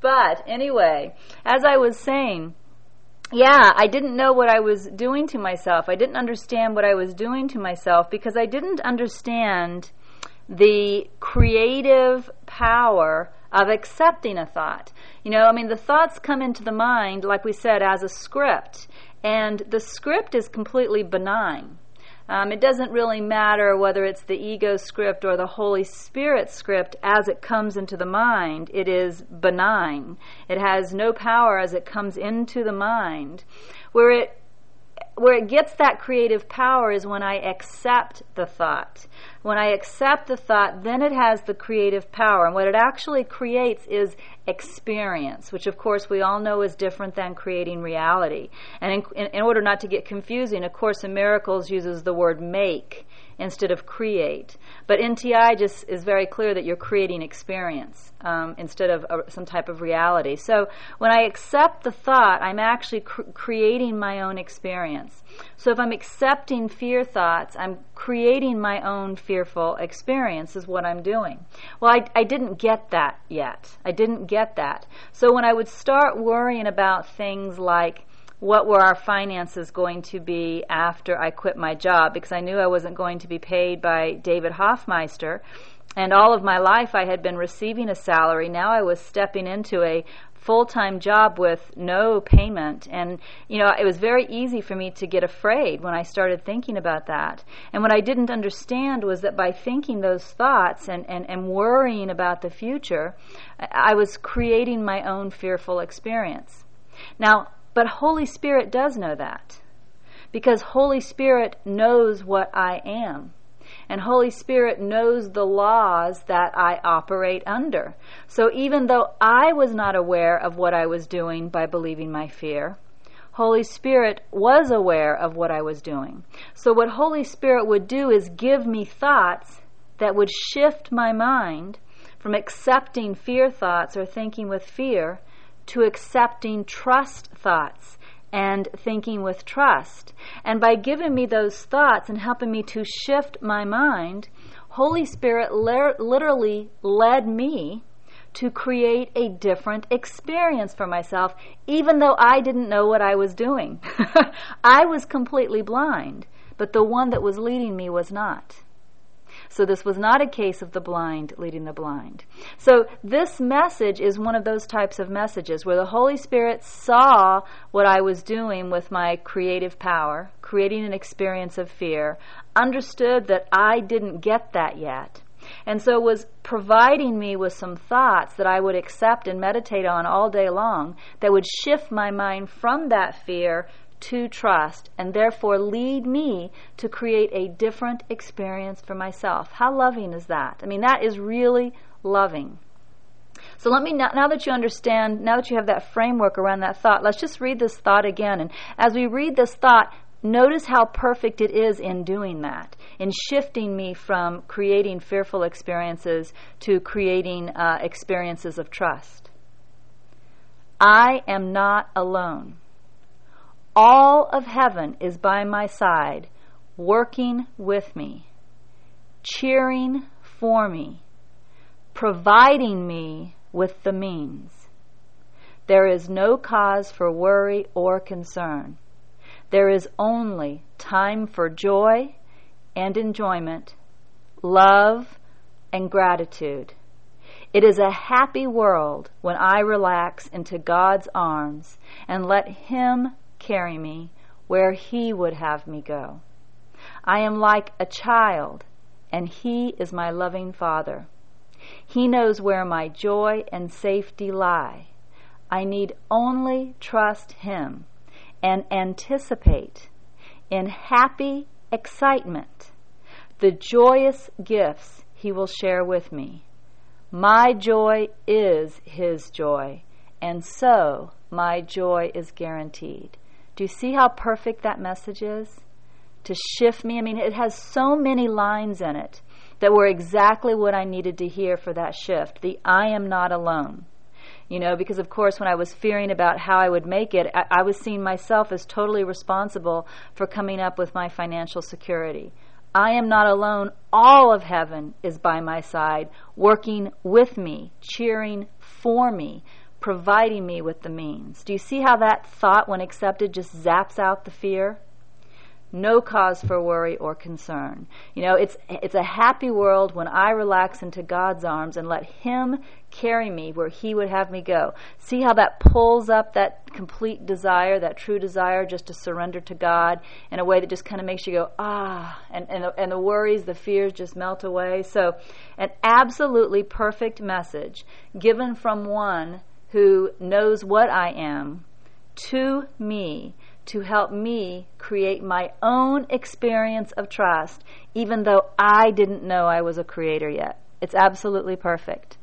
but anyway, as I was saying, yeah, I didn't know what I was doing to myself. I didn't understand what I was doing to myself because I didn't understand the creative power of accepting a thought. You know, I mean, the thoughts come into the mind, like we said, as a script, and the script is completely benign. Um, it doesn't really matter whether it's the ego script or the Holy Spirit script as it comes into the mind. It is benign. It has no power as it comes into the mind. Where it where it gets that creative power is when I accept the thought. When I accept the thought, then it has the creative power. And what it actually creates is experience, which of course we all know is different than creating reality. And in, in, order not to get confusing, A Course in Miracles uses the word make instead of create. But NTI just is very clear that you're creating experience um, instead of a, some type of reality. So when I accept the thought, I'm actually cr- creating my own experience. So if I'm accepting fear thoughts, I'm creating my own fearful experience, is what I'm doing. Well, I, I didn't get that yet. I didn't get that. So when I would start worrying about things like, what were our finances going to be after I quit my job because I knew I wasn't going to be paid by David Hoffmeister. And all of my life I had been receiving a salary. Now I was stepping into a full time job with no payment. And, you know, it was very easy for me to get afraid when I started thinking about that. And what I didn't understand was that by thinking those thoughts and, and, and worrying about the future, I was creating my own fearful experience. Now, but Holy Spirit does know that. Because Holy Spirit knows what I am. And Holy Spirit knows the laws that I operate under. So even though I was not aware of what I was doing by believing my fear, Holy Spirit was aware of what I was doing. So what Holy Spirit would do is give me thoughts that would shift my mind from accepting fear thoughts or thinking with fear to accepting trust thoughts and thinking with trust. And by giving me those thoughts and helping me to shift my mind, Holy Spirit literally led me to create a different experience for myself, even though I didn't know what I was doing. I was completely blind, but the one that was leading me was not. So this was not a case of the blind leading the blind. So this message is one of those types of messages where the Holy Spirit saw what I was doing with my creative power, creating an experience of fear, understood that I didn't get that yet. And so was providing me with some thoughts that I would accept and meditate on all day long that would shift my mind from that fear to trust and therefore lead me to create a different experience for myself. How loving is that? I mean, that is really loving. So let me now, that you understand, now that you have that framework around that thought, let's just read this thought again. And as we read this thought, notice how perfect it is in doing that, in shifting me from creating fearful experiences to creating uh, experiences of trust. I am not alone. All of heaven is by my side, working with me, cheering for me, providing me with the means. There is no cause for worry or concern. There is only time for joy and enjoyment, love and gratitude. It is a happy world when I relax into God's arms and let Him carry me where He would have me go. I am like a child, and He is my loving Father. He knows where my joy and safety lie. I need only trust Him and anticipate in happy excitement the joyous gifts He will share with me. My joy is His joy, and so my joy is guaranteed. Do you see how perfect that message is? To shift me. I mean, it has so many lines in it that were exactly what I needed to hear for that shift. The I am not alone. You know, because of course, when I was fearing about how I would make it, I, I was seeing myself as totally responsible for coming up with my financial security. I am not alone. All of heaven is by my side, working with me, cheering for me, providing me with the means. Do you see how that thought, when accepted, just zaps out the fear? no cause for worry or concern. You know, it's it's a happy world when I relax into God's arms and let him carry me where he would have me go. See how that pulls up that complete desire, that true desire just to surrender to God in a way that just kind of makes you go, ah, and and the, and the worries, the fears just melt away. So, an absolutely perfect message given from one who knows what I am to me to help me create my own experience of trust, even though I didn't know I was a creator yet. It's absolutely perfect.